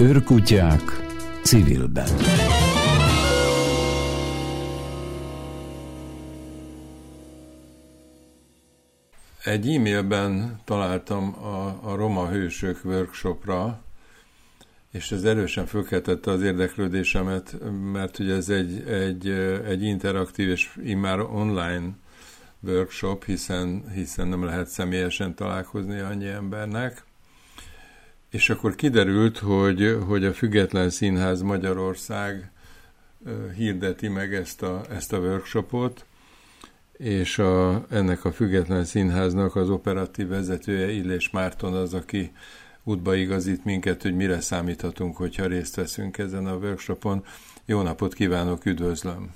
Őrkutyák civilben. Egy e-mailben találtam a, a Roma Hősök workshopra, és ez erősen fölkeltette az érdeklődésemet, mert ugye ez egy, egy, egy interaktív és immár online workshop, hiszen, hiszen nem lehet személyesen találkozni annyi embernek. És akkor kiderült, hogy, hogy a Független Színház Magyarország hirdeti meg ezt a, ezt a workshopot, és a, ennek a Független Színháznak az operatív vezetője Illés Márton az, aki útba igazít minket, hogy mire számíthatunk, hogyha részt veszünk ezen a workshopon. Jó napot kívánok, üdvözlöm!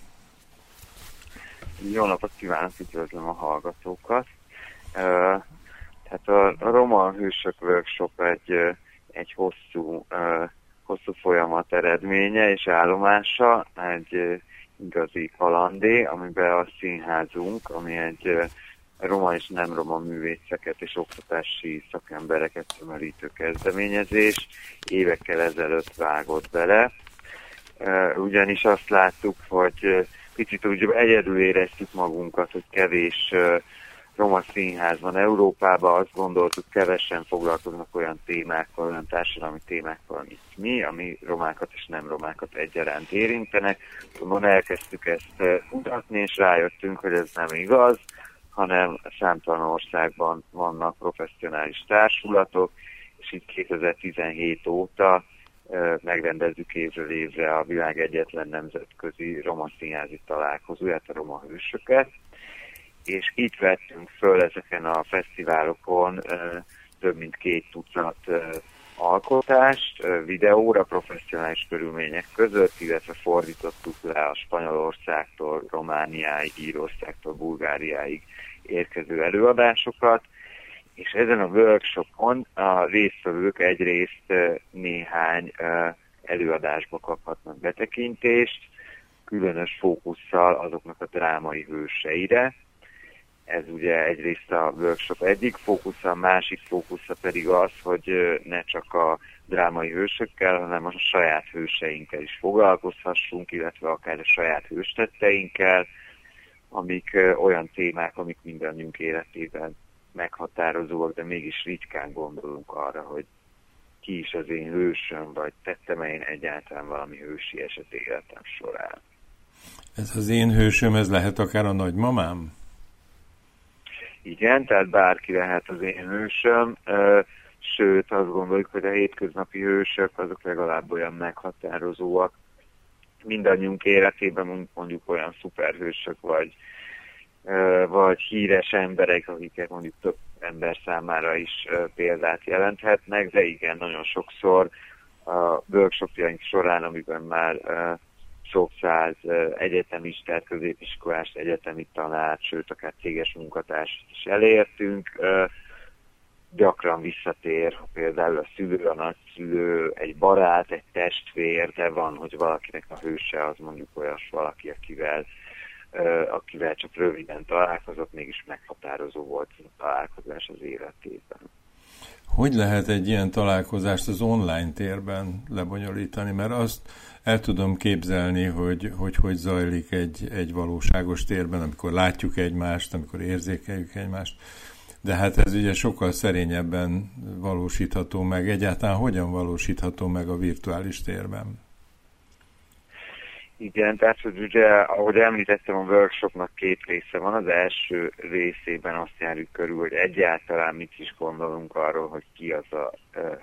Jó napot kívánok, üdvözlöm a hallgatókat! Tehát a, a Roma Hősök Workshop egy, egy hosszú, hosszú folyamat eredménye és állomása, egy igazi kalandé, amiben a színházunk, ami egy roma és nem roma művészeket és oktatási szakembereket tömörítő kezdeményezés évekkel ezelőtt vágott bele. Ugyanis azt láttuk, hogy picit úgy egyedül éreztük magunkat, hogy kevés roma színház van Európában, azt gondoltuk, kevesen foglalkoznak olyan témákkal, olyan társadalmi témákkal, mint mi, ami romákat és nem romákat egyaránt érintenek. Mondom, elkezdtük ezt mutatni, és rájöttünk, hogy ez nem igaz, hanem számtalan országban vannak professzionális társulatok, és itt 2017 óta megrendezzük évről évre a világ egyetlen nemzetközi roma színházi találkozóját, a roma hősöket, és itt vettünk föl ezeken a fesztiválokon több mint két tucat alkotást videóra professzionális körülmények között, illetve fordítottuk le a Spanyolországtól, Romániáig, Írországtól, Bulgáriáig érkező előadásokat, és ezen a workshopon a résztvevők egyrészt néhány előadásba kaphatnak betekintést, különös fókusszal azoknak a drámai hőseire, ez ugye egyrészt a workshop egyik fókusza, a másik fókusza pedig az, hogy ne csak a drámai hősökkel, hanem a saját hőseinkkel is foglalkozhassunk, illetve akár a saját hőstetteinkkel, amik olyan témák, amik mindannyiunk életében meghatározóak, de mégis ritkán gondolunk arra, hogy ki is az én hősöm, vagy tettem én egyáltalán valami hősi eset életem során. Ez az én hősöm, ez lehet akár a nagymamám? Igen, tehát bárki lehet az én hősöm, sőt azt gondoljuk, hogy a hétköznapi hősök azok legalább olyan meghatározóak. Mindannyiunk életében, mondjuk olyan szuperhősök, vagy, vagy híres emberek, akiket mondjuk több ember számára is példát jelenthetnek, de igen, nagyon sokszor a workshopjaink során, amiben már sok száz egyetemistát, középiskolás, egyetemi tanárt, sőt akár céges munkatárs is elértünk. Gyakran visszatér például a szülő, a nagyszülő, egy barát, egy testvér, de van, hogy valakinek a hőse az mondjuk olyas valaki, akivel, akivel csak röviden találkozott, mégis meghatározó volt a találkozás az életében. Hogy lehet egy ilyen találkozást az online térben lebonyolítani? Mert azt el tudom képzelni, hogy hogy, hogy zajlik egy, egy valóságos térben, amikor látjuk egymást, amikor érzékeljük egymást. De hát ez ugye sokkal szerényebben valósítható meg. Egyáltalán hogyan valósítható meg a virtuális térben? Igen, tehát hogy ugye, ahogy említettem, a workshopnak két része van. Az első részében azt járjuk körül, hogy egyáltalán mit is gondolunk arról, hogy ki az a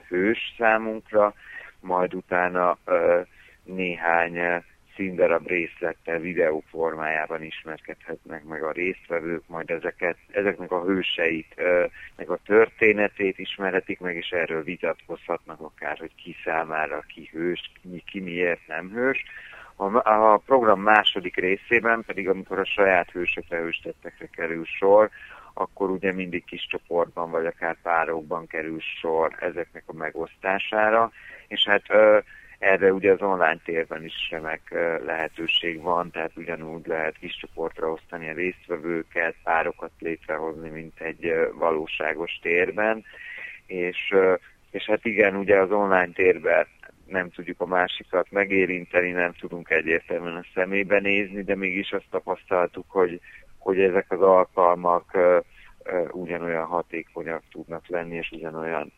hős számunkra, majd utána néhány színdarab részlettel videó formájában ismerkedhetnek meg a résztvevők, majd ezeket, ezeknek a hőseit, meg a történetét ismerhetik meg, és erről vitatkozhatnak akár, hogy ki számára ki hős, ki, ki miért nem hős. A, a program második részében pedig, amikor a saját hősökre, hőstettekre kerül sor, akkor ugye mindig kis csoportban, vagy akár párokban kerül sor ezeknek a megosztására, és hát erre ugye az online térben is remek lehetőség van, tehát ugyanúgy lehet kis csoportra osztani a résztvevőket, párokat létrehozni, mint egy valóságos térben, és, és hát igen, ugye az online térben nem tudjuk a másikat megérinteni, nem tudunk egyértelműen a szemébe nézni, de mégis azt tapasztaltuk, hogy, hogy ezek az alkalmak ugyanolyan hatékonyak tudnak lenni, és ugyanolyan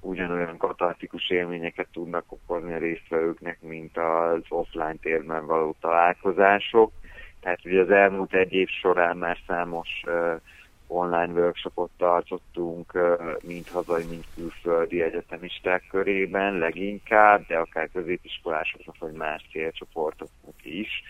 ugyanolyan katartikus élményeket tudnak okozni a résztvevőknek, mint az offline térben való találkozások. Tehát ugye az elmúlt egy év során már számos uh, online workshopot tartottunk, mind hazai, mind külföldi egyetemisták körében leginkább, de akár középiskolásoknak, vagy más célcsoportoknak is.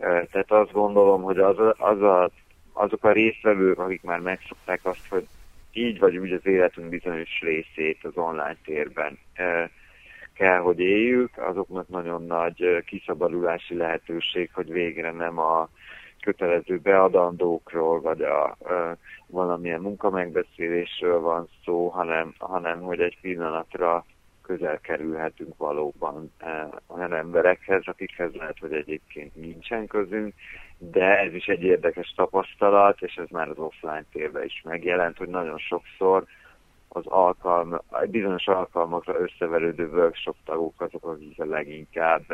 Tehát azt gondolom, hogy az, az a, azok a résztvevők, akik már megszokták azt, hogy így vagy úgy az életünk bizonyos részét az online térben kell, hogy éljük, azoknak nagyon nagy kiszabadulási lehetőség, hogy végre nem a kötelező beadandókról, vagy a valamilyen munkamegbeszélésről van szó, hanem, hanem hogy egy pillanatra közel kerülhetünk valóban olyan emberekhez, akikhez lehet, hogy egyébként nincsen közünk, de ez is egy érdekes tapasztalat, és ez már az offline térben is megjelent, hogy nagyon sokszor az alkalm, bizonyos alkalmakra összeverődő workshop tagok azok, akik a leginkább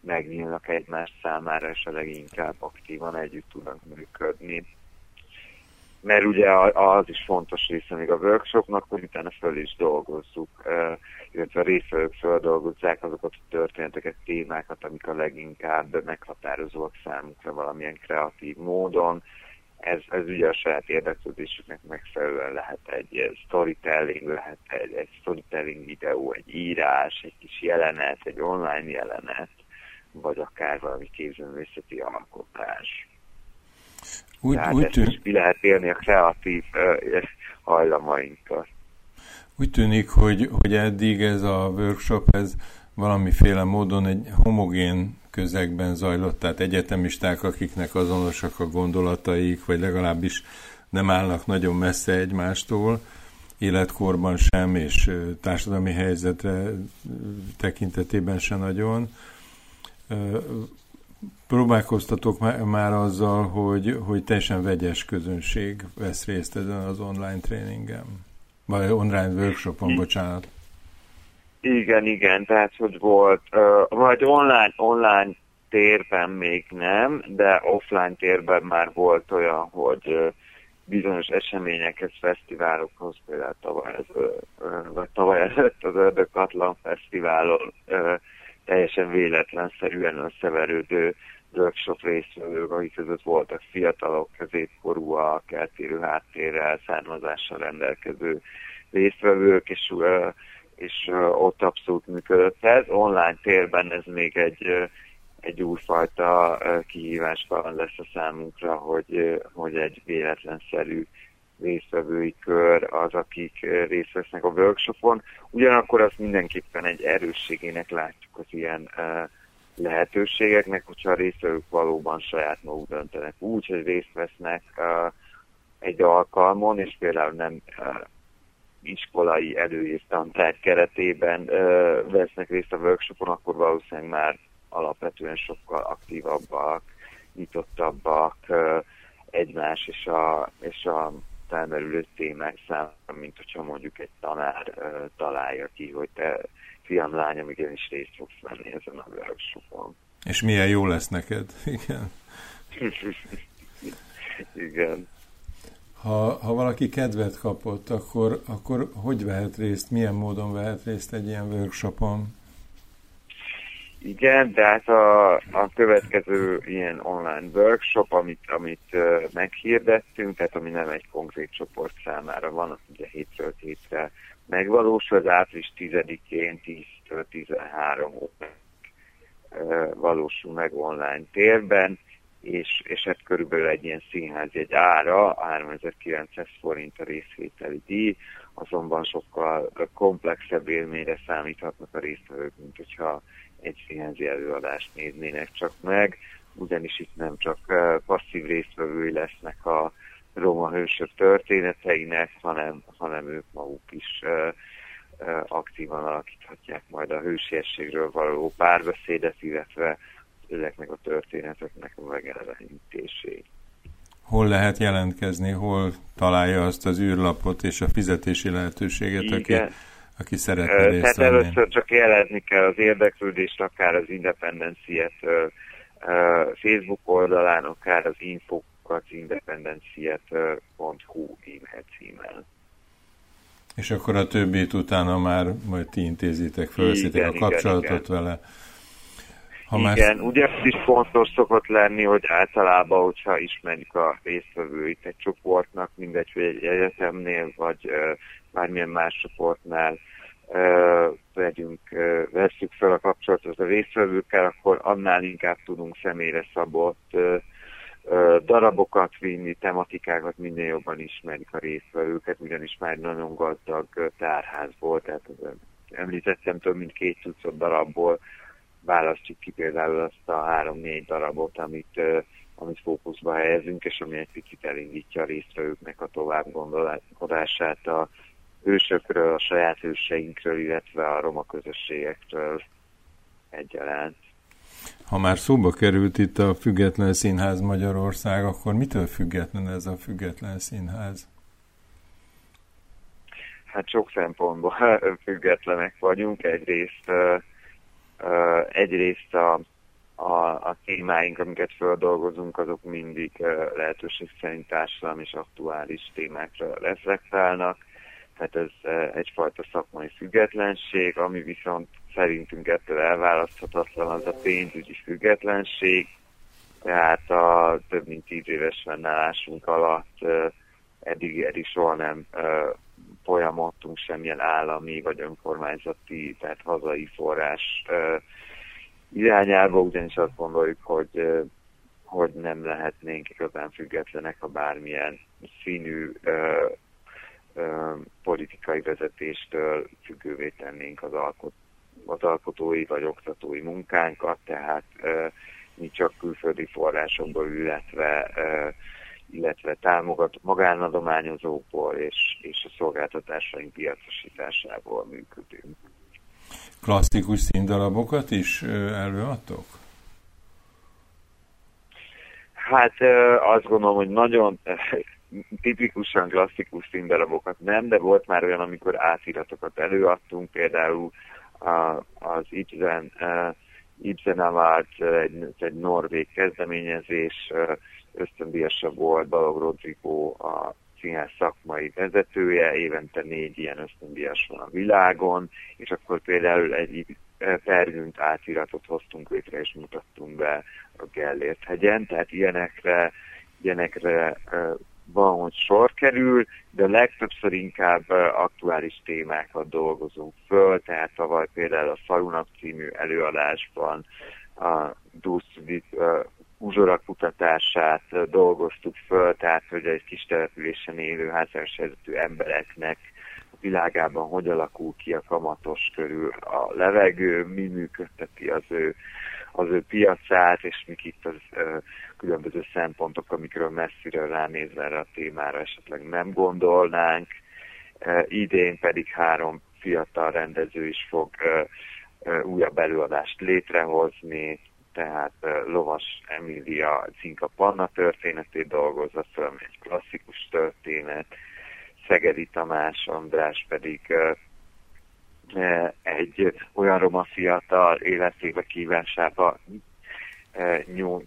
megnyílnak egymás számára, és a leginkább aktívan együtt tudnak működni mert ugye az is fontos része még a workshopnak, hogy utána föl is dolgozzuk, illetve a részvevők földolgozzák azokat a történeteket, témákat, amik a leginkább meghatározóak számukra valamilyen kreatív módon. Ez, ez ugye a saját érdeklődésüknek megfelelően lehet egy storytelling, lehet egy, egy storytelling videó, egy írás, egy kis jelenet, egy online jelenet, vagy akár valami képzőművészeti alkotás. Úgy, Tehát úgy tűn... ki lehet élni a kreatív uh, hajlamainkat. Úgy tűnik, hogy, hogy eddig ez a workshop, ez valamiféle módon egy homogén közegben zajlott, tehát egyetemisták, akiknek azonosak a gondolataik, vagy legalábbis nem állnak nagyon messze egymástól, életkorban sem, és társadalmi helyzetre tekintetében sem nagyon próbálkoztatok már azzal, hogy, hogy teljesen vegyes közönség vesz részt ezen az online tréningen? Vagy online workshopon, bocsánat. Igen, igen, tehát hogy volt, uh, online, online térben még nem, de offline térben már volt olyan, hogy uh, bizonyos eseményekhez, fesztiválokhoz, például tavaly, ez, uh, vagy tavaly előtt az Ördög Fesztiválon uh, teljesen véletlenszerűen összeverődő workshop résztvevők, akik között voltak fiatalok, középkorúak, eltérő háttérrel, származással rendelkező résztvevők, és, és ott abszolút működött ez. Online térben ez még egy, egy újfajta kihívás lesz a számunkra, hogy, hogy egy véletlenszerű résztvevői kör az, akik részt vesznek a workshopon. Ugyanakkor azt mindenképpen egy erősségének látjuk az ilyen lehetőségeknek, hogyha a résztvevők valóban saját maguk döntenek úgy, hogy részt vesznek egy alkalmon, és például nem iskolai előírtantárgy keretében uh, vesznek részt a workshopon, akkor valószínűleg már alapvetően sokkal aktívabbak, nyitottabbak uh, egymás és a, és a felmerülő témák számára, mint hogyha mondjuk egy tanár uh, találja ki, hogy te fiam, lányom, igenis részt fogsz venni ezen a workshopon. És milyen jó lesz neked, igen. igen. Ha, ha valaki kedvet kapott, akkor, akkor hogy vehet részt, milyen módon vehet részt egy ilyen workshopon? Igen, de hát a, a következő ilyen online workshop, amit, amit meghirdettünk, tehát ami nem egy konkrét csoport számára van, az ugye hétről hétre megvalósul, az április 10-én 10-től 13 óráig uh, valósul meg online térben, és, és ez körülbelül egy ilyen színház egy ára, 3900 forint a részvételi díj, azonban sokkal komplexebb élményre számíthatnak a résztvevők, mint hogyha egy színházi előadást néznének csak meg, ugyanis itt nem csak passzív résztvevői lesznek a roma hősök történeteinek, hanem, hanem ők maguk is aktívan alakíthatják majd a hősiességről való párbeszédet, illetve ezeknek a történeteknek a megjelenítését. Hol lehet jelentkezni, hol találja azt az űrlapot és a fizetési lehetőséget, Igen. aki aki szeretne részt Tehát először csak jelezni kell az érdeklődést, akár az Independent Theater Facebook oldalán, akár az infokat independenciet.hu e-mail címmel. És akkor a többit utána már majd ti intézitek, fölszitek a kapcsolatot igen, igen. vele. Ha igen, már... ugye ez is fontos szokott lenni, hogy általában, hogyha ismerjük a résztvevőit egy csoportnak, mindegy, hogy egy egyetemnél, vagy uh, bármilyen más csoportnál, vegyünk, veszük fel a kapcsolatot a résztvevőkkel, akkor annál inkább tudunk személyre szabott darabokat vinni, tematikákat minél jobban ismerik a résztvevőket, ugyanis már nagyon gazdag tárházból, tehát említettem több mint két tucat darabból választjuk ki például azt a három-négy darabot, amit, amit fókuszba helyezünk, és ami egy picit elindítja a résztvevőknek a tovább gondolását a hősökről, a saját hőseinkről, illetve a roma közösségekről egyaránt. Ha már szóba került itt a Független Színház Magyarország, akkor mitől független ez a Független Színház? Hát sok szempontból függetlenek vagyunk. Egyrészt, egyrészt a, a, a témáink, amiket feldolgozunk, azok mindig lehetőség szerint társadalmi és aktuális témákra reflektálnak. Tehát ez egyfajta szakmai függetlenség, ami viszont szerintünk ettől elválaszthatatlan az a pénzügyi függetlenség, tehát a több mint tíz éves fennállásunk alatt eddig, eddig soha nem folyamodtunk semmilyen állami vagy önkormányzati, tehát hazai forrás irányába, ugyanis azt gondoljuk, hogy, hogy nem lehetnénk igazán függetlenek a bármilyen színű politikai vezetéstől függővé tennénk az, alkot, az alkotói vagy oktatói munkánkat, tehát mi csak külföldi forrásokból, illetve, illetve támogat magánadományozókból és, és a szolgáltatásaink piacosításából működünk. Klasszikus színdarabokat is előadtok? Hát azt gondolom, hogy nagyon tipikusan klasszikus színdarabokat nem, de volt már olyan, amikor átiratokat előadtunk, például az Ibsen, Ibsen Award, egy, egy norvég kezdeményezés, ösztöndíjasa volt Balog Rodrigo a színház szakmai vezetője, évente négy ilyen ösztöndíjas van a világon, és akkor például egy Pergünt átiratot hoztunk létre, és mutattunk be a Gellért hegyen, tehát ilyenekre, ilyenekre van, hogy sor kerül, de legtöbbször inkább aktuális témákat dolgozunk föl, tehát tavaly például a Falunak című előadásban a Dúszvit uzsora kutatását dolgoztuk föl, tehát hogy egy kis településen élő házas embereknek a világában hogy alakul ki a kamatos körül a levegő, mi működteti az ő az ő piacát, és mik itt az ö, különböző szempontok, amikről messziről ránézve erre a témára esetleg nem gondolnánk. E, idén pedig három fiatal rendező is fog ö, ö, újabb előadást létrehozni, tehát Lovas Emília Cinka Panna történetét dolgozza fel, ami egy klasszikus történet, Szegedi Tamás András pedig egy olyan roma fiatal életébe kívásába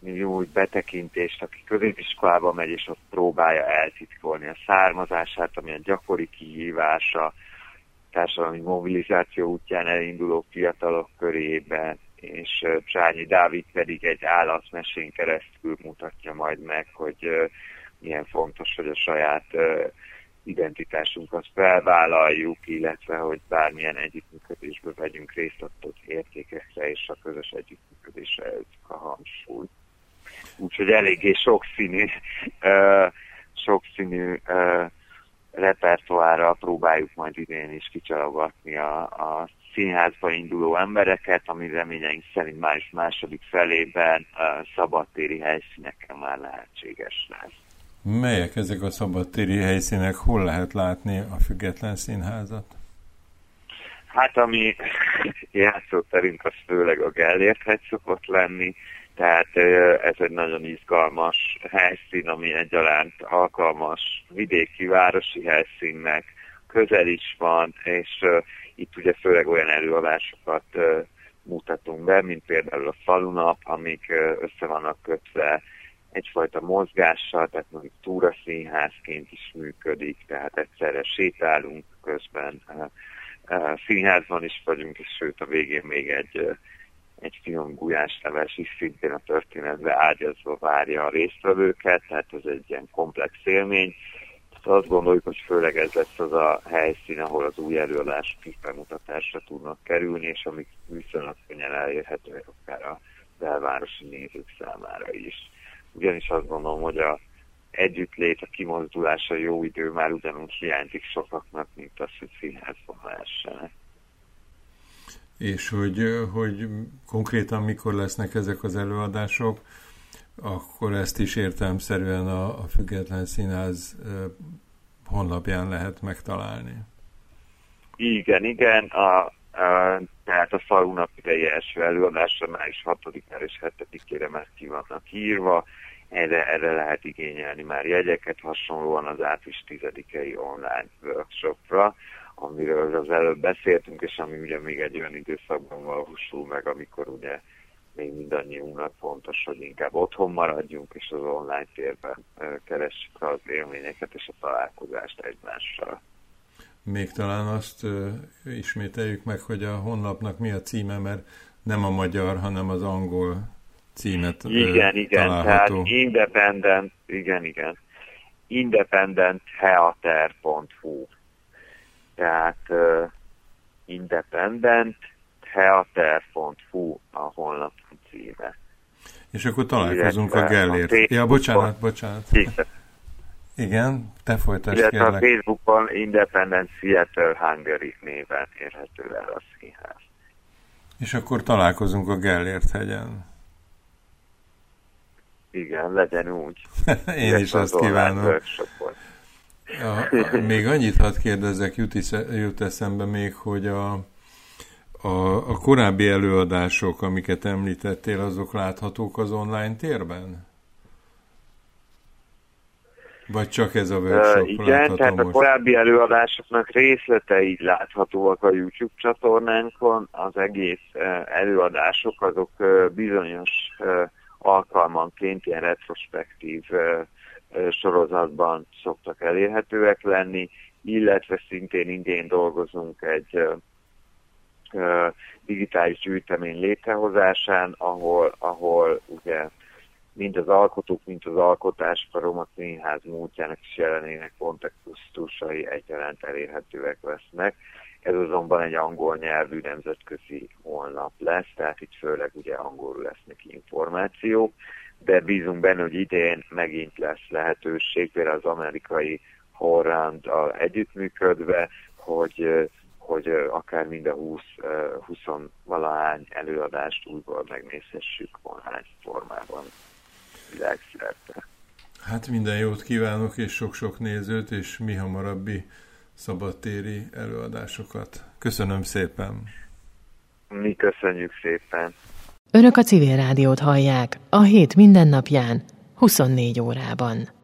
nyújt betekintést, aki középiskolába megy, és ott próbálja eltitkolni a származását, ami a gyakori kihívása társadalmi mobilizáció útján elinduló fiatalok körében, és Csányi Dávid pedig egy állatmesén keresztül mutatja majd meg, hogy milyen fontos, hogy a saját identitásunkat felvállaljuk, illetve hogy bármilyen együttműködésbe vegyünk részt, ott értékekre és a közös együttműködésre a hangsúly. Úgyhogy eléggé sokszínű, uh, sokszínű uh, repertoárral próbáljuk majd idén is kicsalogatni a, a színházba induló embereket, ami reményeink szerint május második felében uh, szabadtéri helyszíneken már lehetséges lesz. Melyek ezek a szabadtéri helyszínek? Hol lehet látni a Független Színházat? Hát ami játszóterünk, az főleg a Gellért hegy szokott lenni, tehát ez egy nagyon izgalmas helyszín, ami egyaránt alkalmas vidéki városi helyszínnek, közel is van, és itt ugye főleg olyan előadásokat mutatunk be, mint például a falunap, amik össze vannak kötve egyfajta mozgással, tehát mondjuk túraszínházként is működik, tehát egyszerre sétálunk közben, színházban is vagyunk, és sőt a végén még egy, egy finom gulyásleves is szintén a történetbe ágyazva várja a résztvevőket, tehát ez egy ilyen komplex élmény. Azt gondoljuk, hogy főleg ez lesz az a helyszín, ahol az új előadások is bemutatásra tudnak kerülni, és amik viszonylag könnyen elérhetőek akár a belvárosi nézők számára is ugyanis azt gondolom, hogy a együttlét, a kimozdulás, a jó idő már ugyanúgy hiányzik sokaknak, mint az, hogy színházban lehessenek. És hogy, hogy konkrétan mikor lesznek ezek az előadások, akkor ezt is értelmszerűen a, a Független Színház honlapján lehet megtalálni. Igen, igen. A, a, tehát a falunap idei első előadásra május 6-ára és 7-ére már ki vannak írva erre, erre lehet igényelni már jegyeket, hasonlóan az április 10-i online workshopra, amiről az előbb beszéltünk, és ami ugye még egy olyan időszakban valósul meg, amikor ugye még mindannyiunknak fontos, hogy inkább otthon maradjunk, és az online térben keressük az élményeket és a találkozást egymással. Még talán azt ismételjük meg, hogy a honlapnak mi a címe, mert nem a magyar, hanem az angol címet Igen, igen, található. tehát independent, igen, igen, independentheater.hu tehát uh, independentheater.hu a honlap címe. És akkor találkozunk Illetve a Gellért. A ja, bocsánat, bocsánat. Igen. Igen, te folytasd Illetve kérlek. a Facebookon Independent Theater Hungary néven érhető el a színház. És akkor találkozunk a Gellért hegyen. Igen, legyen úgy. Én is azt kívánom. A, még annyit hadd kérdezzek, jut, is, jut eszembe még, hogy a, a, a korábbi előadások, amiket említettél, azok láthatók az online térben? Vagy csak ez a workshop uh, Igen, tehát most? a korábbi előadásoknak részletei láthatóak a YouTube csatornánkon, az egész uh, előadások azok uh, bizonyos uh, alkalmanként ilyen retrospektív sorozatban szoktak elérhetőek lenni, illetve szintén idén dolgozunk egy digitális gyűjtemény létrehozásán, ahol, ahol ugye mind az alkotók, mind az alkotás a Roma Színház múltjának is jelenének kontextusai egyaránt elérhetőek lesznek. Ez azonban egy angol nyelvű nemzetközi honlap lesz, tehát itt főleg ugye angolul lesznek információk, de bízunk benne, hogy idén megint lesz lehetőség, például az amerikai horrand együttműködve, hogy hogy akár mind a 20, 20 valahány előadást újból megnézhessük online formában világszerte. Hát minden jót kívánok, és sok-sok nézőt, és mi hamarabbi szabadtéri előadásokat. Köszönöm szépen! Mi köszönjük szépen! Önök a civil rádiót hallják a hét mindennapján, 24 órában.